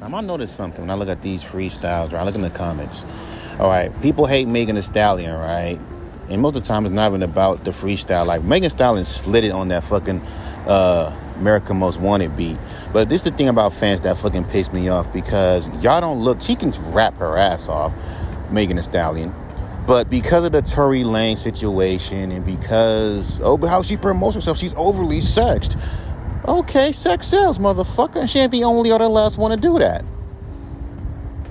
time. I noticed something when I look at these freestyles, or I look in the comments. All right, people hate Megan Thee Stallion, right? And most of the time, it's not even about the freestyle. Like Megan Thee Stallion slid it on that fucking uh, America Most Wanted beat. But this is the thing about fans that fucking piss me off because y'all don't look. She can rap her ass off, Megan Thee Stallion. But because of the Tory Lanez situation and because oh how she promotes herself, she's overly sexed. Okay, sex sells, motherfucker. She ain't the only or the last one to do that.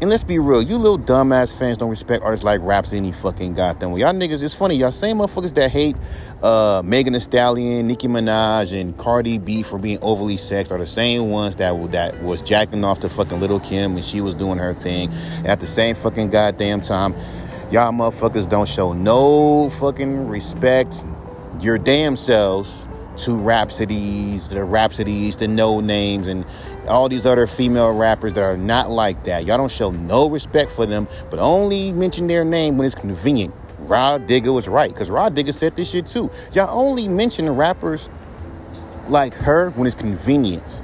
And let's be real, you little dumbass fans don't respect artists like Rapsody any fucking goddamn way. Y'all niggas, it's funny, y'all same motherfuckers that hate uh, Megan Thee Stallion, Nicki Minaj, and Cardi B for being overly sexed are the same ones that that was jacking off to fucking Lil' Kim when she was doing her thing. At the same fucking goddamn time, y'all motherfuckers don't show no fucking respect your damn selves to Rapsodies, the Rapsodies, the No Names, and all these other female rappers that are not like that. Y'all don't show no respect for them, but only mention their name when it's convenient. Rah Digga was right, because Rah Digga said this shit too. Y'all only mention rappers like her when it's convenient.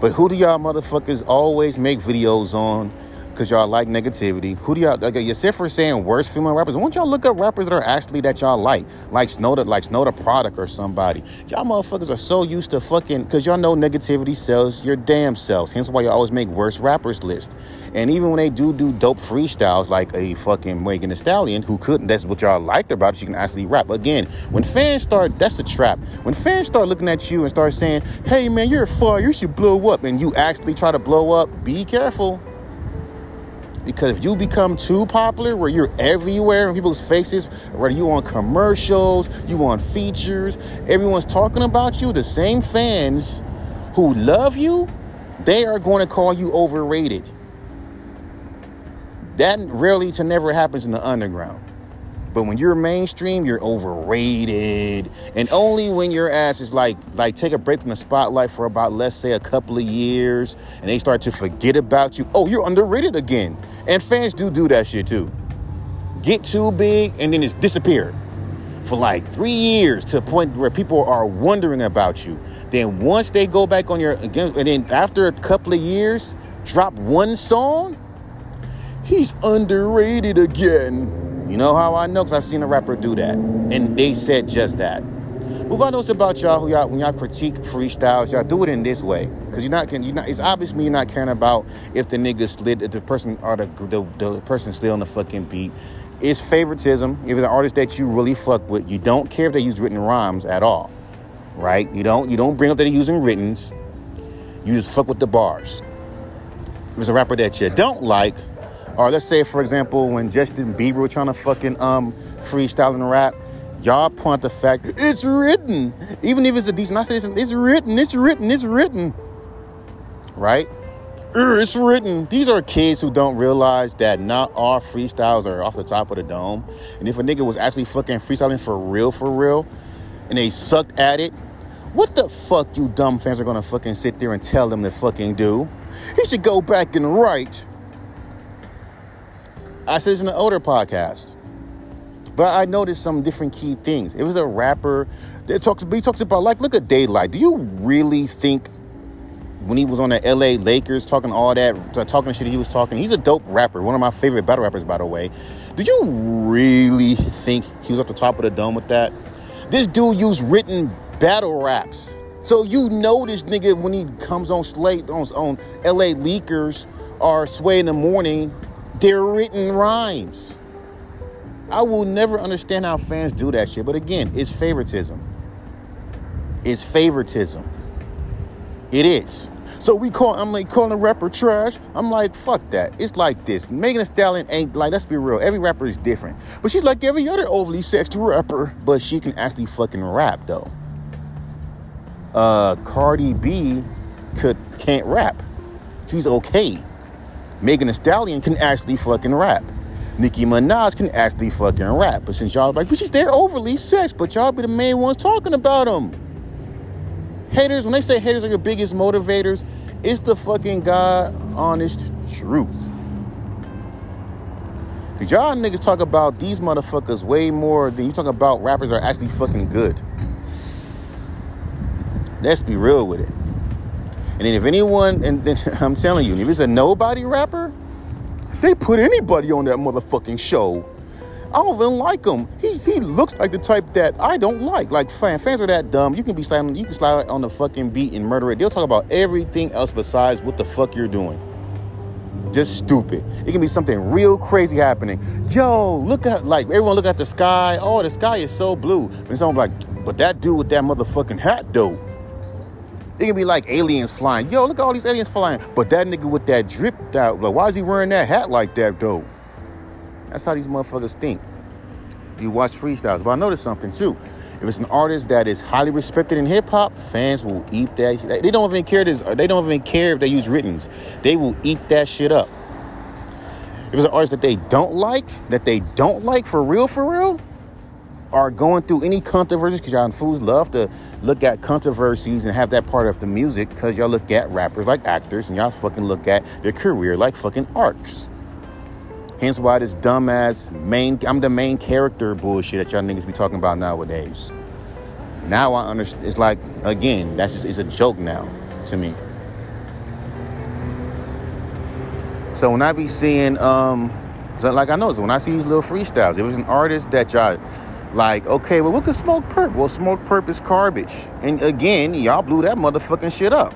But who do y'all motherfuckers always make videos on? Because y'all like negativity. Who do y'all like? Uh, Except for saying worst female rappers, why don't y'all look up rappers that are actually that y'all like, like Snow Tha, like Snow Tha Product or somebody? Y'all motherfuckers are so used to fucking because y'all know negativity sells your damn selves. Hence why you always make worst rappers list. And even when they do do dope freestyles like a fucking Megan Thee Stallion, who couldn't, that's what y'all liked about it, she can actually rap. Again, when fans start, that's a trap. When fans start looking at you and start saying, hey man, you're a fire, you should blow up, and you actually try to blow up, be careful because if you become too popular, where you're everywhere in people's faces, whether you on commercials, you on features, everyone's talking about you, the same fans who love you, they are going to call you overrated. That rarely to never happens in the underground. But when you're mainstream, you're overrated. And only when your ass is like like take a break from the spotlight for about let's say a couple of years and they start to forget about you. Oh, you're underrated again. And fans do do that shit too. Get too big and then it's disappeared for like 3 years to a point where people are wondering about you. Then once they go back on your again and then after a couple of years, drop one song, he's underrated again. You know how I know? Because I've seen a rapper do that. And they said just that. What I notice about y'all who y'all when y'all critique freestyles, y'all do it in this way. Because you're not can- you not it's obviously you're not caring about if the nigga slid if the person or the, the, the person slid on the fucking beat. It's favoritism. If it's an artist that you really fuck with, you don't care if they use written rhymes at all. Right? You don't you don't bring up that they're using writtens. You just fuck with the bars. If it's a rapper that you don't like, or let's say, for example, when Justin Bieber was trying to fucking um freestyle and rap, y'all point the fact it's written. Even if it's a decent, I say it's, it's written, it's written, it's written. Right? It's written. These are kids who don't realize that not all freestyles are off the top of the dome. And if a nigga was actually fucking freestyling for real, for real, and they sucked at it, what the fuck you dumb fans are gonna fucking sit there and tell them to fucking do? He should go back and write. I said this in an older podcast. But I noticed some different key things. It was a rapper that talks he talks about like look at Daylyt. Do you really think when he was on the LA Leakers talking all that talking shit he was talking, he's a dope rapper, one of my favorite battle rappers by the way. Do you really think he was at the top of the dome with that? This dude used written battle raps. So you know this nigga when he comes on Slate on, on LA Leakers or Sway in the morning they're written rhymes. I will never understand how fans do that shit. But again, it's favoritism. It's favoritism. It is. So we call I'm like calling rapper trash. I'm like, fuck that. It's like this. Megan Thee Stallion ain't like, let's be real, every rapper is different. But she's like every other overly sexed rapper, but she can actually fucking rap though. Uh Cardi B could can't rap. She's okay. Megan Thee Stallion can actually fucking rap. Nicki Minaj can actually fucking rap. But since y'all like, but she's there overly sex, but y'all be the main ones talking about them. Haters, when they say haters are your biggest motivators, it's the fucking God honest truth. Cause y'all niggas talk about these motherfuckers way more than you talk about rappers are actually fucking good. Let's be real with it. And then if anyone, and then I'm telling you, if it's a nobody rapper, they put anybody on that motherfucking show. I don't even like him. He he looks like the type that I don't like. Like fan, fans are that dumb. You can be sliding, you can slide on the fucking beat and murder it. They'll talk about everything else besides what the fuck you're doing. Just stupid. It can be something real crazy happening. Yo, look at like everyone look at the sky. Oh, the sky is so blue. And someone like, but that dude with that motherfucking hat though. It can be like aliens flying. Yo, look at all these aliens flying. But that nigga with that drip out, like, why is he wearing that hat like that though? That's how these motherfuckers think. You watch freestyles. But I noticed something too. If it's an artist that is highly respected in hip hop, fans will eat that. They don't even care this. They don't even care if they use writtens. They will eat that shit up. If it's an artist that they don't like, that they don't like for real, for real, are going through any controversies because y'all fools love to look at controversies and have that part of the music because y'all look at rappers like actors and y'all fucking look at their career like fucking arcs. Hence why this dumbass main, I'm the main character bullshit that y'all niggas be talking about nowadays. Now I understand. It's like, again, that's just, it's a joke now to me. So when I be seeing, um, like I know, so when I see these little freestyles, it was an artist that y'all like, okay, well, look at Smokepurpp. Well, Smokepurpp is garbage. And again, y'all blew that motherfucking shit up.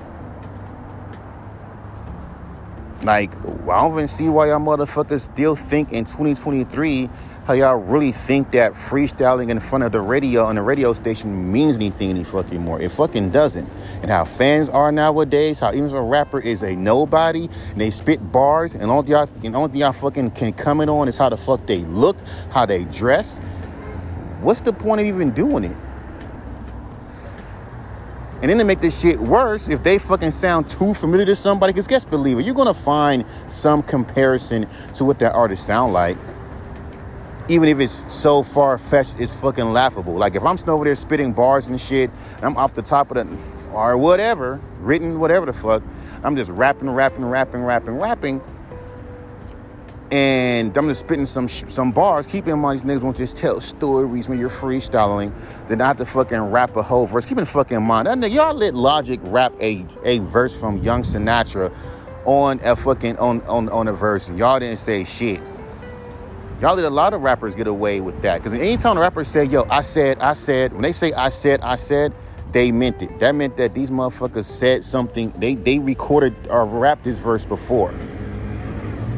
Like, I don't even see why y'all motherfuckers still think in 2023 how y'all really think that freestyling in front of the radio on the radio station means anything any fucking more. It fucking doesn't. And how fans are nowadays, how even a rapper is a nobody and they spit bars and all y'all and all y'all fucking can comment on is how the fuck they look, how they dress. What's the point of even doing it? And then to make this shit worse, if they fucking sound too familiar to somebody, because guess believe it, you're gonna find some comparison to what that artist sound like. Even if it's so far fetched, it's fucking laughable. Like if I'm sitting over there spitting bars and shit, and I'm off the top of the or whatever, written, whatever the fuck, I'm just rapping, rapping, rapping, rapping, rapping and I'm just spitting some some bars. Keep in mind, these niggas won't just tell stories when you're freestyling. Then I have to fucking rap a whole verse. Keep in fucking mind, that nigga, y'all let Logic rap a, a verse from Young Sinatra on a fucking on on on a verse, and y'all didn't say shit. Y'all let a lot of rappers get away with that. Because anytime a rapper say, yo, I said, I said, when they say I said, I said, they meant it. That meant that these motherfuckers said something. They they recorded or rapped this verse before.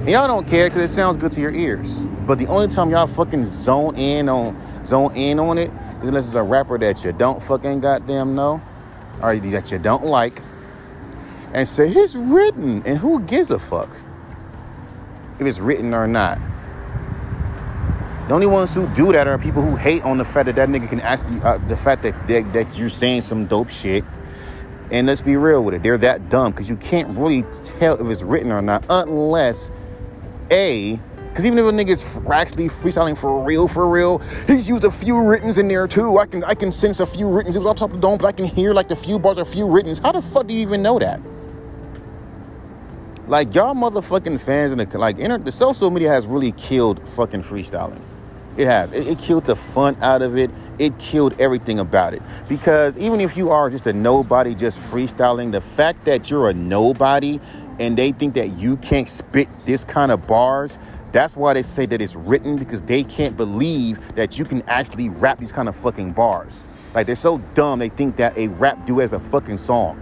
And y'all don't care because it sounds good to your ears. But the only time y'all fucking zone in on zone in on it is unless it's a rapper that you don't fucking goddamn know or that you don't like and say it's written and who gives a fuck if it's written or not. The only ones who do that are people who hate on the fact that that nigga can actually, uh, the fact that, that that you're saying some dope shit. And let's be real with it, they're that dumb because you can't really tell if it's written or not unless a, because even if a nigga's actually freestyling for real, for real, he's used a few writtens in there too. I can I can sense a few writtens. It was on top of the dome, but I can hear like the few bars, a few writtens. How the fuck do you even know that? Like y'all motherfucking fans in the like inter, the social media has really killed fucking freestyling. It has. It, it, killed the fun out of it. It killed everything about it. Because even if you are just a nobody, just freestyling, the fact that you're a nobody and they think that you can't spit this kind of bars, that's why they say that it's written because they can't believe that you can actually rap these kind of fucking bars. Like they're so dumb, they think that a rap do as a fucking song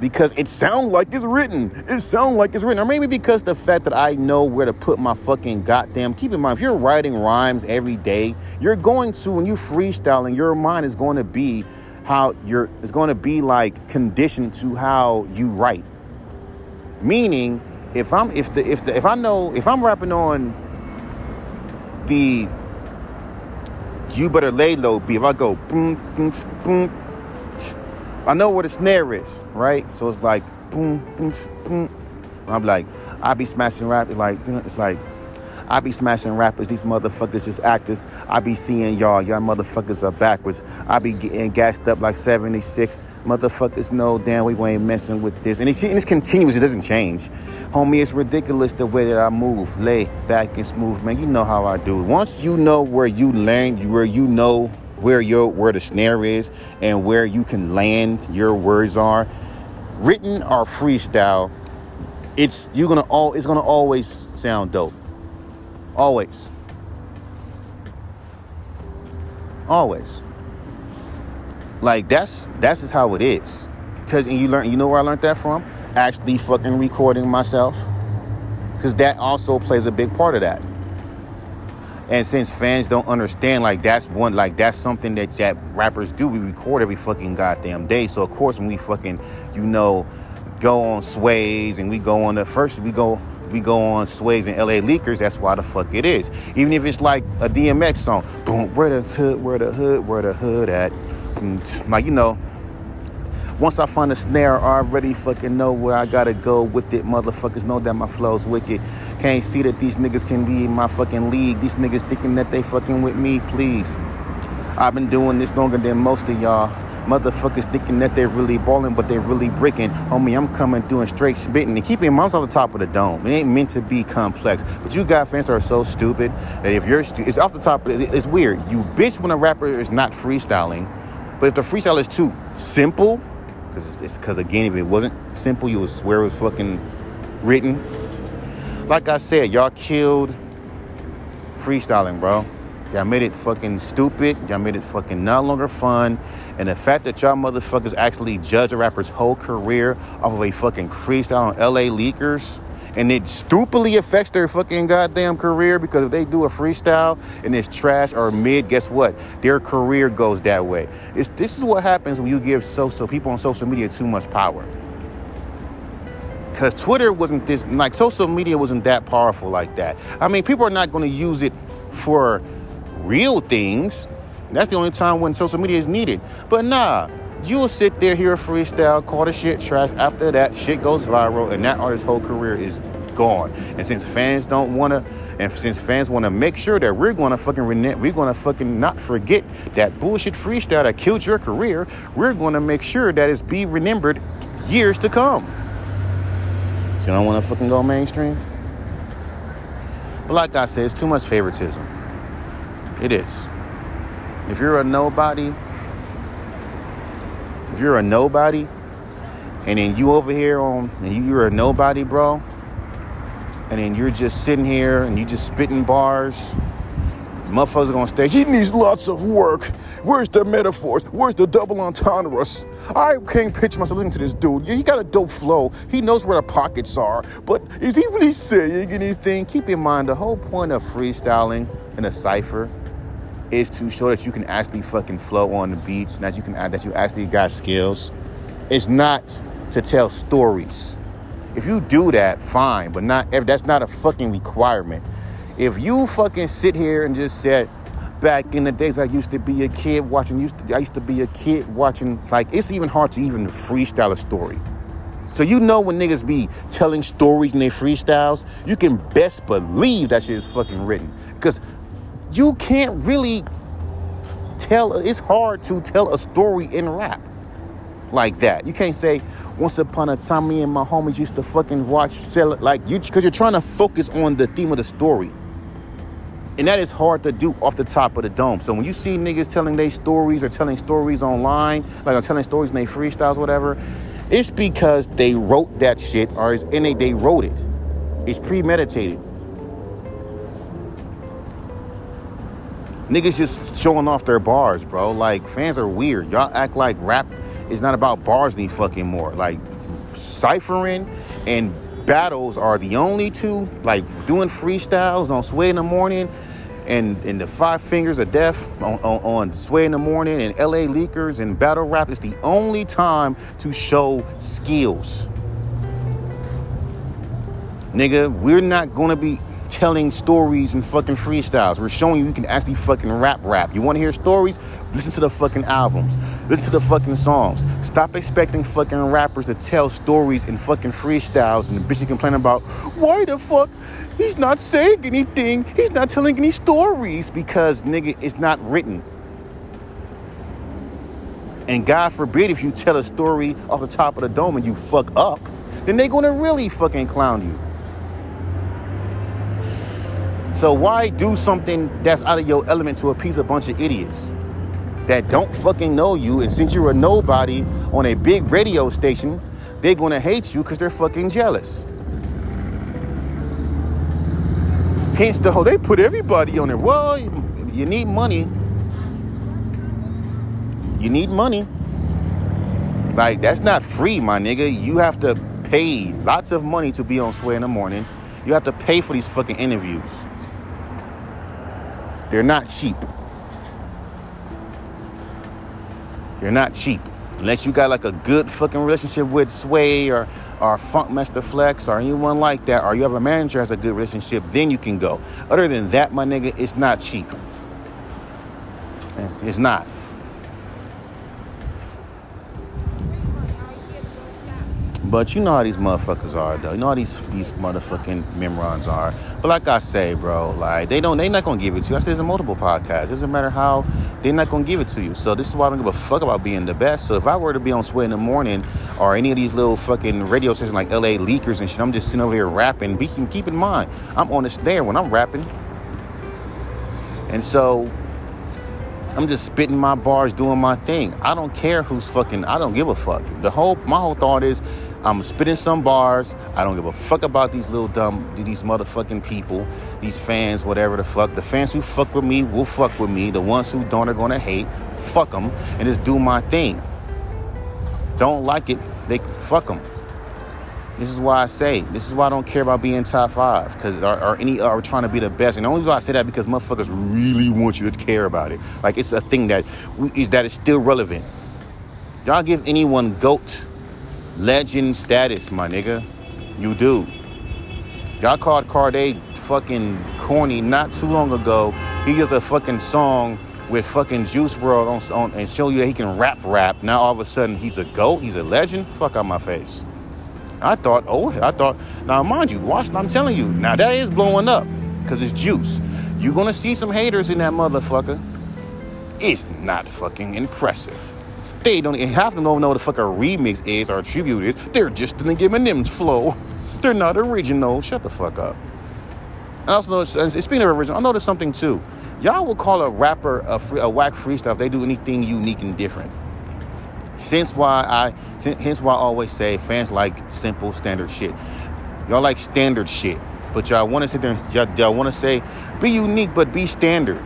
because it sounds like it's written. It sounds like it's written. Or maybe because the fact that I know where to put my fucking goddamn. Keep in mind, if you're writing rhymes every day, you're going to, when you freestyling, your mind is going to be how you're, it's going to be like conditioned to how you write. Meaning, if I'm, if the, if the, if I know, if I'm rapping on the, you better lay low beat, if I go boom, boom, boom, I know where the snare is, right? So it's like boom, boom, boom. I'm like, I be smashing rap. It's like, it's like, I be smashing rappers. These motherfuckers just actors. I be seeing y'all. Y'all motherfuckers are backwards. I be getting gassed up like 76. Motherfuckers know damn we ain't messing with this. And, it, and it's continuous. It doesn't change. Homie, it's ridiculous the way that I move. Lay back and smooth, man. You know how I do. Once you know where you land, where you know where your where the snare is and where you can land your words are written or freestyle, it's you're gonna all it's gonna always sound dope. Always. Always. Like that's that's just how it is. Cause and you learn you know where I learned that from? Actually fucking recording myself. Cause that also plays a big part of that. And since fans don't understand, like that's one, like that's something that that rappers do. We record every fucking goddamn day. So of course, when we fucking, you know, go on sways and we go on the first, we go we go on sways and LA leakers, that's why the fuck it is. Even if it's like a DMX song, boom, where the hood, where the hood, where the hood at? Mm, like, you know, once I find a snare, I already fucking know where I gotta go with it. Motherfuckers know that my flow's wicked. Can't see that these niggas can be in my fucking league. These niggas thinking that they fucking with me, please. I've been doing this longer than most of y'all. Motherfuckers thinking that they're really balling, but they're really bricking. Homie, I'm coming through and straight spitting. And keeping mouse on the top of the dome. It ain't meant to be complex. But you got fans that are so stupid that if you're, stu- it's off the top, it's weird. You bitch when a rapper is not freestyling. But if the freestyle is too simple, because it's because again, if it wasn't simple, you would swear it was fucking written. Like I said, y'all killed freestyling, bro. Y'all made it fucking stupid. Y'all made it fucking no longer fun. And the fact that y'all motherfuckers actually judge a rapper's whole career off of a fucking freestyle on LA Leakers, and it stupidly affects their fucking goddamn career because if they do a freestyle and it's trash or mid, guess what? Their career goes that way. It's, this is what happens when you give social people on social media too much power. Because Twitter wasn't this, like social media wasn't that powerful like that. I mean, people are not going to use it for real things. That's the only time when social media is needed. But nah, you'll sit there, hear a freestyle, call the shit trash. After that, shit goes viral, and that artist's whole career is gone. And since fans don't want to, and since fans want to make sure that we're going to fucking we're going to fucking not forget that bullshit freestyle that killed your career, we're going to make sure that it's be remembered years to come. So you don't want to fucking go mainstream. But like I said, it's too much favoritism. It is. If you're a nobody, if you're a nobody, and then you over here on, and you're a nobody, bro, and then you're just sitting here and you just spitting bars, motherfuckers are gonna stay. He needs lots of work. Where's the metaphors? Where's the double entendres? I can't picture myself listening to this dude. Yeah, he got a dope flow. He knows where the pockets are. But is he really saying anything? Keep in mind the whole point of freestyling in a cipher is to show that you can actually fucking flow on the beats and that you can that you actually got skills. It's not to tell stories. If you do that, fine, but not if that's not a fucking requirement. If you fucking sit here and just said, back in the days I used to be a kid watching, used to, I used to be a kid watching, like it's even hard to even freestyle a story. So you know when niggas be telling stories in their freestyles, you can best believe that shit is fucking written. Because you can't really tell, it's hard to tell a story in rap like that. You can't say, once upon a time, me and my homies used to fucking watch, sell it like you, because you're trying to focus on the theme of the story. And that is hard to do off the top of the dome. So when you see niggas telling their stories or telling stories online, like I'm telling stories in their freestyles, whatever, it's because they wrote that shit or it's, and they, they wrote it. It's premeditated. Niggas just showing off their bars, bro. Like fans are weird. Y'all act like rap is not about bars any fucking more. Like ciphering and battles are the only two. Like doing freestyles on Sway in the morning and, and the Five Fingers of Death on, on, on Sway in the morning and LA Leakers and battle rap is the only time to show skills. Nigga, we're not gonna be telling stories and fucking freestyles. We're showing you you can actually fucking rap rap. You wanna hear stories? Listen to the fucking albums. Listen to the fucking songs. Stop expecting fucking rappers to tell stories and fucking freestyles and the bitch complain about why the fuck he's not saying anything. He's not telling any stories because nigga it's not written. And God forbid if you tell a story off the top of the dome and you fuck up, then they're gonna really fucking clown you. So why do something that's out of your element to appease a bunch of idiots that don't fucking know you? And since you're a nobody on a big radio station, they're gonna hate you because they're fucking jealous. Hence the whole they put everybody on there. Well, you need money. You need money. Like that's not free, my nigga. You have to pay lots of money to be on Sway in the morning. You have to pay for these fucking interviews. They're not cheap. They're not cheap. Unless you got like a good fucking relationship with Sway or or Funkmaster Flex or anyone like that, or you have a manager has a good relationship, then you can go. Other than that, my nigga, it's not cheap. It's not. But you know how these motherfuckers are, though. You know how these these motherfucking memorons are. But like I say, bro, like they don't, they not gonna give it to you. I said it's a multiple podcast. It doesn't matter how, they're not gonna give it to you. So this is why I don't give a fuck about being the best. So if I were to be on Sway in the morning or any of these little fucking radio stations like LA Leakers and shit, I'm just sitting over here rapping. Be, keep in mind, I'm on the snare when I'm rapping, and so I'm just spitting my bars, doing my thing. I don't care who's fucking. I don't give a fuck. The whole my whole thought is I'm spitting some bars. I don't give a fuck about these little dumb, these motherfucking people, these fans, whatever the fuck. The fans who fuck with me will fuck with me. The ones who don't are gonna hate. Fuck them and just do my thing. Don't like it, they fuck them. This is why I say, this is why I don't care about being top five, because or, or, any are trying to be the best. And the only reason I say that because motherfuckers really want you to care about it. Like it's a thing that is that is still relevant. Y'all give anyone goat legend status, my nigga. You do. Y'all called Cordae fucking corny not too long ago. He does a fucking song with fucking Juice WRLD on, on, and show you that he can rap rap. Now all of a sudden he's a goat, he's a legend. Fuck out my face. I thought, oh, I thought, now mind you, watch, I'm telling you, now that is blowing up because it's Juice. You're gonna see some haters in that motherfucker. It's not fucking impressive. They don't of them don't know what the fuck a remix is or a tribute is. They're just in the Eminem's flow. They're not original. Shut the fuck up. I also noticed, speaking of original, I noticed something too. Y'all will call a rapper a, free, a whack freestyle if they do anything unique and different. Since why I, hence why I always say fans like simple standard shit. Y'all like standard shit, but y'all want to sit there and y'all, y'all want to say be unique but be standard.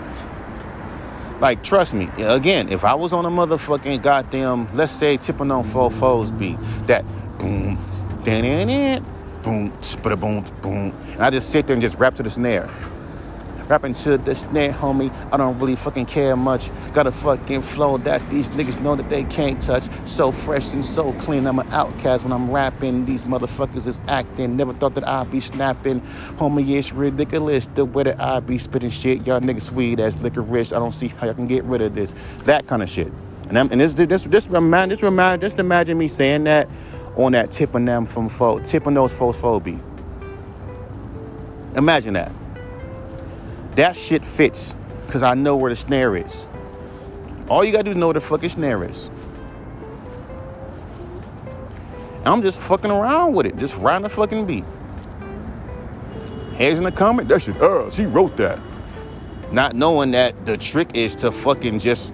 Like, trust me, again, if I was on a motherfucking goddamn, let's say tipping on four foes beat, that boom, dan boom, boom, boom, and I just sit there and just rap to the snare rapping to the snare, homie. I don't really fucking care much. Got a fucking flow that these niggas know that they can't touch. So fresh and so clean. I'm an outcast when I'm rapping. These motherfuckers is acting. Never thought that I'd be snapping. Homie, it's ridiculous the way that I be spitting shit. Y'all niggas sweet as liquor rich. I don't see how y'all can get rid of this. That kind of shit. And, I'm, and this, this, this, remind, this remind, just imagine me saying that on that tipping them from fo, tipping those folks phobia. Imagine that. That shit fits because I know where the snare is. All you gotta do is know where the fucking snare is. I'm just fucking around with it, just riding the fucking beat. Heads in the comment, that shit, uh, she wrote that. Not knowing that the trick is to fucking just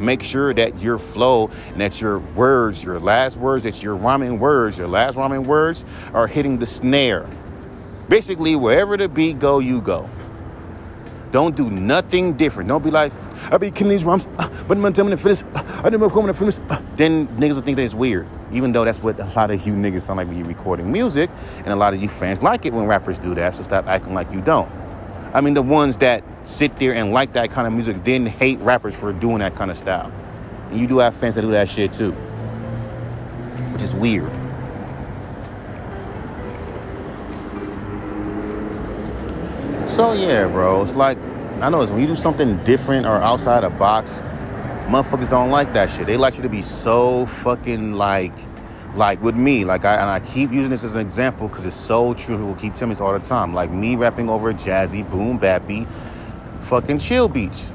make sure that your flow and that your words, your last words, that your rhyming words, your last rhyming words are hitting the snare. Basically, wherever the beat go, you go. Don't do nothing different. Don't be like, I be killing these rhymes, uh, but I'm telling this. Uh, I didn't come for this. Uh. Then niggas will think that it's weird, even though that's what a lot of you niggas sound like when you're recording music, and a lot of you fans like it when rappers do that. So stop acting like you don't. I mean, the ones that sit there and like that kind of music then hate rappers for doing that kind of style. And you do have fans that do that shit too, which is weird. So yeah, bro, it's like I know it's when you do something different or outside the box, motherfuckers don't like that shit. They like you to be so fucking like, like with me, like I and I keep using this as an example because it's so true. People keep telling me this all the time. Like me rapping over jazzy, boom, bappy, fucking chill beats.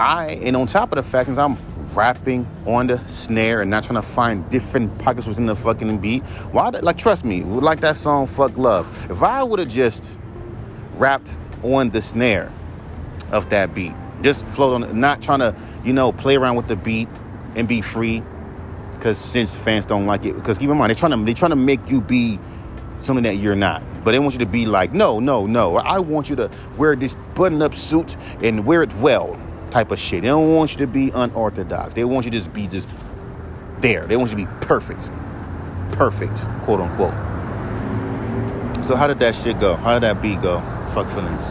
I and on top of the fact is I'm rapping on the snare and not trying to find different pockets within the fucking beat. Why? Like trust me, like that song "Fuck Love." If I would have just rapped on the snare of that beat. Just float on, not trying to, you know, play around with the beat and be free. Because since fans don't like it, because keep in mind they're trying to they're trying to make you be something that you're not. But they want you to be like, no, no, no. I want you to wear this button-up suit and wear it well, type of shit. They don't want you to be unorthodox. They want you to just be just there. They want you to be perfect, perfect, quote unquote. So how did that shit go? How did that beat go? Fuck feelings.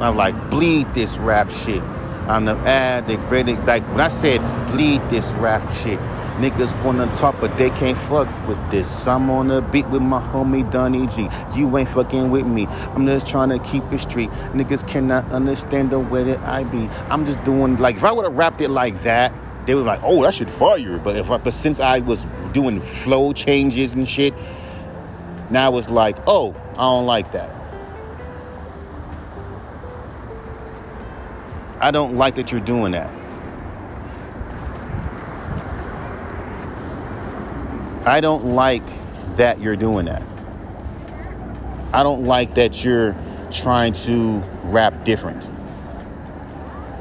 I'm like, bleed this rap shit. I'm the ad, they ready like when I said bleed this rap shit, niggas wanna talk, but they can't fuck with this. I'm on the beat with my homie Donny G. You ain't fucking with me. I'm just trying to keep it street. Niggas cannot understand the way that I be. I'm just doing like if I would have rapped it like that, they were like, oh, that should fire. But if I, but since I was doing flow changes and shit, now it's like, oh, I don't like that. I don't like that you're doing that. I don't like that you're doing that. I don't like that you're trying to rap different.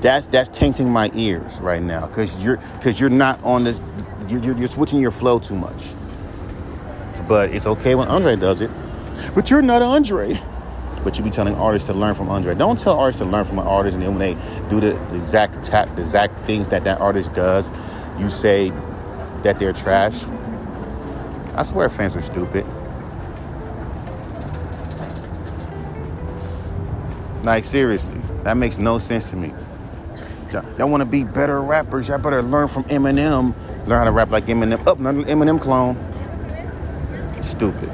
That's that's tainting my ears right now because you're because you're not on this. You're, you're, you're switching your flow too much. But it's okay when Andre does it. But you're not Andre but you be telling artists to learn from Andre. Don't tell artists to learn from an artist, and then when they do the exact ta- the exact things that that artist does, you say that they're trash. I swear, fans are stupid. Like seriously, that makes no sense to me. Y'all want to be better rappers? Y'all better learn from Eminem. Learn how to rap like Eminem. Up, oh, Eminem clone. Stupid.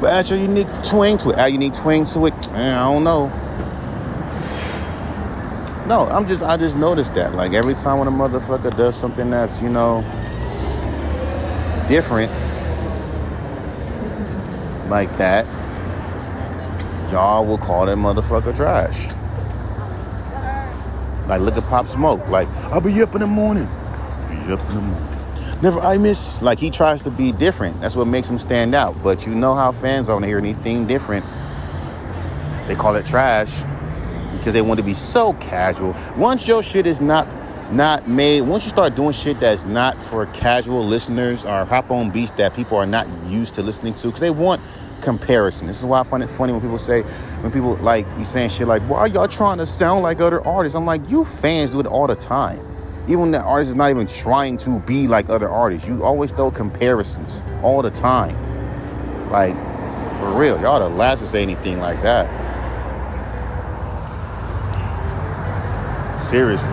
But add your unique twang to it. Add unique twang to it. I don't know. No, I'm just I just noticed that. Like every time when a motherfucker does something that's, you know, different like that, y'all will call that motherfucker trash. Like look at Pop Smoke. Like, I'll be up in the morning. Be up in the morning never I miss. Like he tries to be different. That's what makes him stand out. But you know how fans don't hear anything different, they call it trash because they want to be so casual. Once your shit is not not made, once you start doing shit that's not for casual listeners or hop on beats that people are not used to listening to, because they want comparison. This is why I find it funny when people say, when people like you saying shit like, why are y'all trying to sound like other artists? I'm like, you fans do it all the time even when the artist is not even trying to be like other artists, you always throw comparisons all the time. Like, for real, y'all the last to say anything like that. Seriously.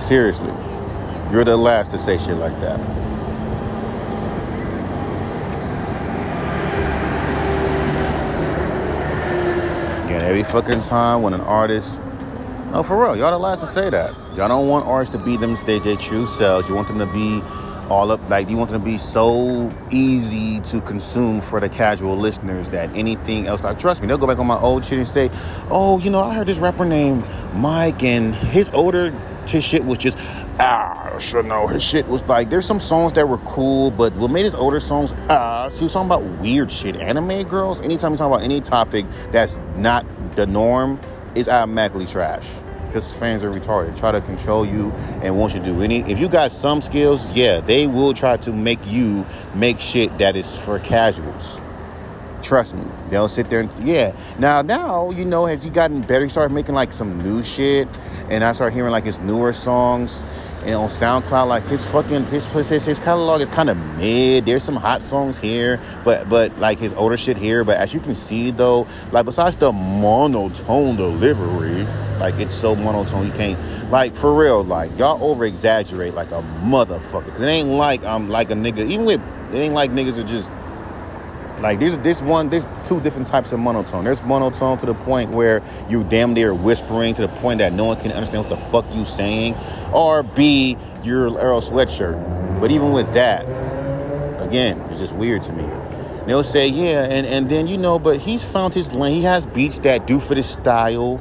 Seriously. You're the last to say shit like that. Every fucking time when an artist no for real y'all the last to say that. Y'all don't want artists to be them state their true selves. You want them to be all up like you want them to be so easy to consume for the casual listeners that anything else like trust me they'll go back on my old shit and say oh you know i heard this rapper named mike and his older his shit was just ah should know his shit was like there's some songs that were cool but what made his older songs ah so he was talking about weird shit. Anime girls anytime you talk about any topic that's not the norm is automatically trash because fans are retarded try to control you and want you do any if you got some skills yeah they will try to make you make shit that is for casuals. Trust me they'll sit there and yeah. Now now you know has he gotten better he started making like some new shit and i started hearing like his newer songs and on SoundCloud, like his fucking his his, his catalog is kind of mid. There's some hot songs here, but but like his older shit here. But as you can see though, like besides the monotone delivery, like it's so monotone you can't like for real. Like y'all over exaggerate like a motherfucker. Cause it ain't like I'm like a nigga. Even with it ain't like niggas are just like there's this one, there's two different types of monotone. There's monotone to the point where you damn near whispering to the point that no one can understand what the fuck you saying or B, your Earl sweatshirt. But even with that, again, it's just weird to me. They'll say, yeah, and, and then, you know, but he's found his lane. He has beats that do for this style.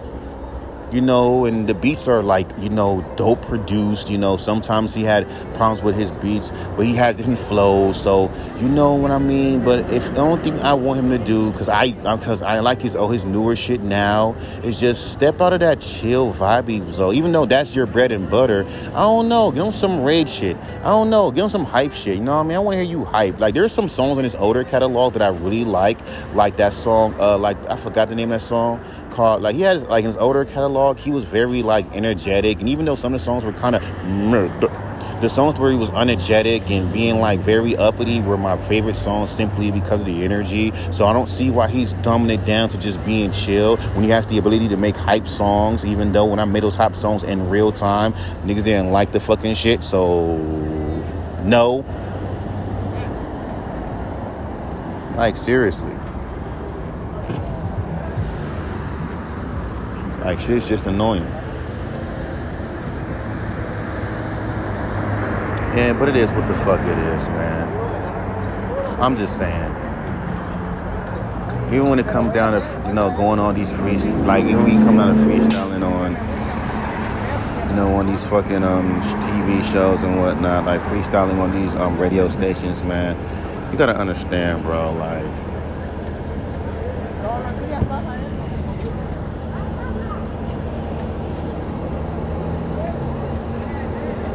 You know, and the beats are like, you know, dope produced. You know, sometimes he had problems with his beats, but he has different flows. So you know what I mean. But if the only thing I want him to do, because I because I like his oh his newer shit now, is just step out of that chill vibey So Even though that's your bread and butter, I don't know. Get on some raid shit. I don't know. Get on some hype shit. You know what I mean? I want to hear you hype. Like there's some songs in his older catalog that I really like, like that song. Uh, like I forgot the name of that song called like he has like his older catalog. He was very like energetic. And even though some of the songs were kind of mm, the songs where he was energetic and being like very uppity were my favorite songs simply because of the energy. So i don't see why he's dumbing it down to just being chill when he has the ability to make hype songs even though when i made those hype songs in real time niggas didn't like the fucking shit. So no. Like seriously Like shit's just annoying. Yeah, but it is what the fuck it is, man. I'm just saying. Even when it comes down to you know going on these free like even when you come down to freestyling on you know on these fucking um TV shows and whatnot, like freestyling on these um radio stations, man. You gotta understand, bro. Like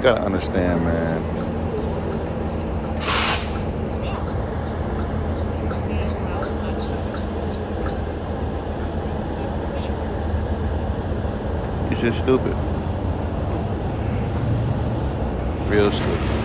gotta understand, man. It's just stupid. Real stupid.